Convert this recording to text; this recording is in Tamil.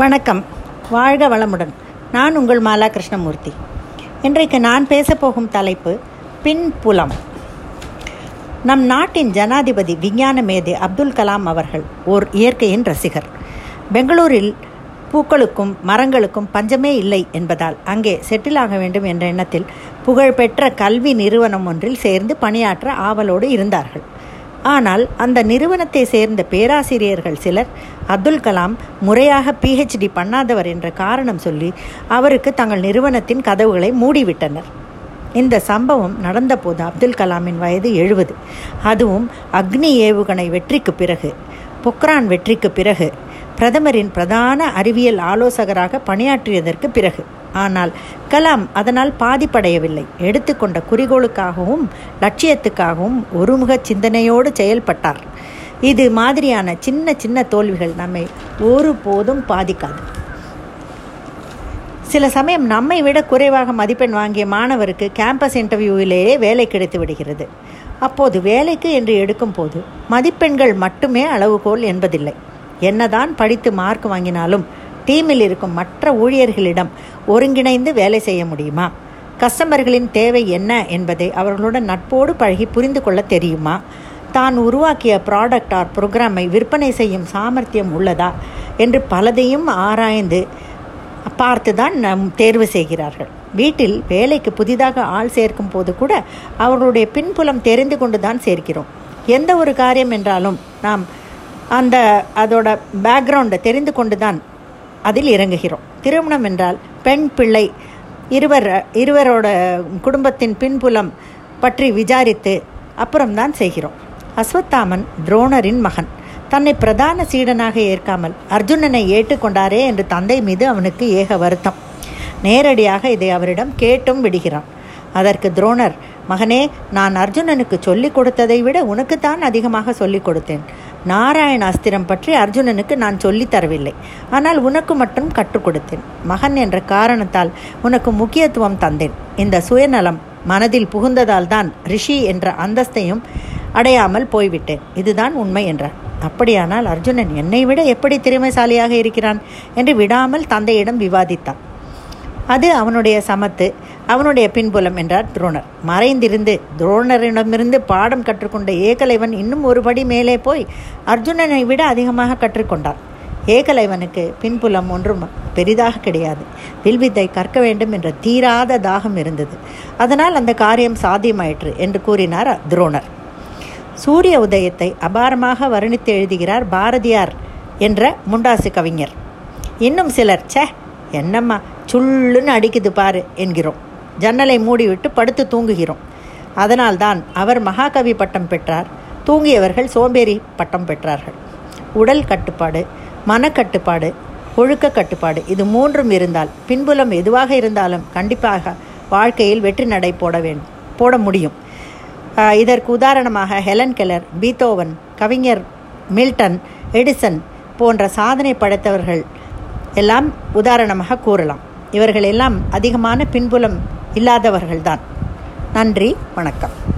வணக்கம். வாழ்க வளமுடன். நான் உங்கள் மாலா கிருஷ்ணமூர்த்தி இன்றைக்கு நான் பேசப்போகும் தலைப்பு பின்புலம் நம் நாட்டின் ஜனாதிபதி விஞ்ஞான மேதை அப்துல் கலாம் அவர்கள் ஓர் இயற்கையின் ரசிகர். பெங்களூரில் பூக்களுக்கும் மரங்களுக்கும் பஞ்சமே இல்லை என்பதால் அங்கே செட்டில் ஆக வேண்டும் என்ற எண்ணத்தில் புகழ்பெற்ற கல்வி நிறுவனம் ஒன்றில் சேர்ந்து பணியாற்ற ஆவலோடு இருந்தார்கள். ஆனால் அந்த நிறுவனத்தை சேர்ந்த பேராசிரியர்கள் சிலர் அப்துல் கலாம் முறையாக பிஹெச்டி பண்ணாதவர் என்ற காரணம் சொல்லி அவருக்கு தங்கள் நிறுவனத்தின் கதவுகளை மூடிவிட்டனர். இந்த சம்பவம் நடந்தபோது அப்துல் கலாமின் வயது எழுபது. அதுவும் அக்னி ஏவுகணை வெற்றிக்கு பிறகு. பொக்ரான் வெற்றிக்கு பிறகு. பிரதமரின் பிரதான அறிவியல் ஆலோசகராக பணியாற்றியதற்கு பிறகு. ஆனால் கலாம் அதனால் பாதிப்படையவில்லை. எடுத்துக்கொண்ட குறிக்கோளுக்காகவும் லட்சியத்துக்காகவும் ஒருமுக சிந்தனையோடு செயல்பட்டார். இது மாதிரியான சின்ன சின்ன தோல்விகள் நம்மை ஒருபோதும் பாதிக்காது. சில சமயம் நம்மை விட குறைவாக மதிப்பெண் வாங்கிய மாணவருக்கு கேம்பஸ் இன்டர்வியூவிலேயே வேலை கிடைத்து விடுகிறது. அப்போது வேலைக்கு என்று எடுக்கும்போது மதிப்பெண்கள் மட்டுமே அளவுகோல் என்பதில்லை. என்னதான் படித்து மார்க் வாங்கினாலும் டீமில் இருக்கும் மற்ற ஊழியர்களிடம் ஒருங்கிணைந்து வேலை செய்ய முடியுமா? கஸ்டமர்களின் தேவை என்ன என்பதை அவர்களுடன் நட்போடு பழகி புரிந்து கொள்ள தெரியுமா? தான் உருவாக்கிய ப்ராடக்ட் ஆர் ப்ரோக்ராமை விற்பனை செய்யும் சாமர்த்தியம் உள்ளதா? என்று பலதையும் ஆராய்ந்து பார்த்து தான் நம் தேர்வு செய்கிறார்கள். வீட்டில் வேலைக்கு புதிதாக ஆள் சேர்க்கும் போது கூட அவர்களுடைய பின்புலம் தெரிந்து கொண்டு தான் சேர்க்கிறோம். எந்த ஒரு காரியம் என்றாலும் நாம் அந்த அதோட பேக்ரவுண்டை தெரிந்து கொண்டு தான் அதில் இறங்குகிறோம். திருமணம் என்றால் பெண் பிள்ளை இருவர் இருவரோட குடும்பத்தின் பின்புலம் பற்றி விசாரித்து அப்புறம்தான் செய்கிறோம். அஸ்வத்தாமன் துரோணரின் மகன். தன்னை பிரதான சீடனாக ஏற்காமல் அர்ஜுனனை ஏற்றுக்கொண்டாரே என்று தந்தை மீது அவனுக்கு ஏக வருத்தம். நேரடியாக இதை அவரிடம் கேட்டும் விடுகிறான். அதற்கு துரோணர் மகனே நான் அர்ஜுனனுக்கு சொல்லிக் கொடுத்ததை விட உனக்குத்தான் அதிகமாக சொல்லிக் கொடுத்தேன். நாராயண அஸ்திரம் பற்றி அர்ஜுனனுக்கு நான் சொல்லித் தரவில்லை. ஆனால் உனக்கு மட்டும் கற்றுக் கொடுத்தேன். மகன் என்ற காரணத்தால் உனக்கு முக்கியத்துவம் தந்தேன். இந்த சுயநலம் மனதில் புகுந்ததால் தான் ரிஷி என்ற அந்தஸ்தையும் அடையாமல் போய்விட்டேன். இதுதான் உண்மை என்றார். அப்படியானால் அர்ஜுனன் என்னை விட எப்படி திறமைசாலியாக இருக்கிறான் என்று விடாமல் தந்தையிடம் விவாதித்தான். அது அவனுடைய சமத்து அவனுடைய பின்புலம் என்றார் துரோணர். மறைந்திருந்து துரோணரிடமிருந்து பாடம் கற்றுக்கொண்ட ஏகலைவன் இன்னும் ஒரு படி மேலே போய் அர்ஜுனனை விட அதிகமாக கற்றுக்கொண்டான். ஏகலைவனுக்கு பின்புலம் ஒன்றும் பெரிதாக கிடையாது. வில்வித்தை கற்க வேண்டும் என்ற தீராத தாகம் இருந்தது. அதனால் அந்த காரியம் சாத்தியமாயிற்று என்று கூறினார் துரோணர். சூரிய உதயத்தை அபாரமாக வர்ணித்து எழுதுகிறார் பாரதியார் என்ற முண்டாசு கவிஞர். இன்னும் சிலர் சே என்னம்மா சுள்ளுன்னு அடிக்குது பாரு என்கிறோம். ஜன்னலை மூடிவிட்டு படுத்து தூங்குகிறோம். அதனால்தான் அவர் மகாகவி பட்டம் பெற்றார். தூங்கியவர்கள் சோம்பேறி பட்டம் பெற்றார்கள். உடல் கட்டுப்பாடு மனக்கட்டுப்பாடு ஒழுக்க கட்டுப்பாடு இது மூன்றும் இருந்தால் பின்புலம் எதுவாக இருந்தாலும் கண்டிப்பாக வாழ்க்கையில் வெற்றி நடை போட வேண்டும் போட முடியும். இதற்கு உதாரணமாக ஹெலன் கெலர் பீத்தோவன் கவிஞர் மில்டன் எடிசன் போன்ற சாதனை படைத்தவர்கள் எல்லாம் உதாரணமாக கூறலாம். இவர்கள் எல்லாம் அதிகமான பின்புலம் இல்லாதவர்கள்தான். நன்றி வணக்கம்.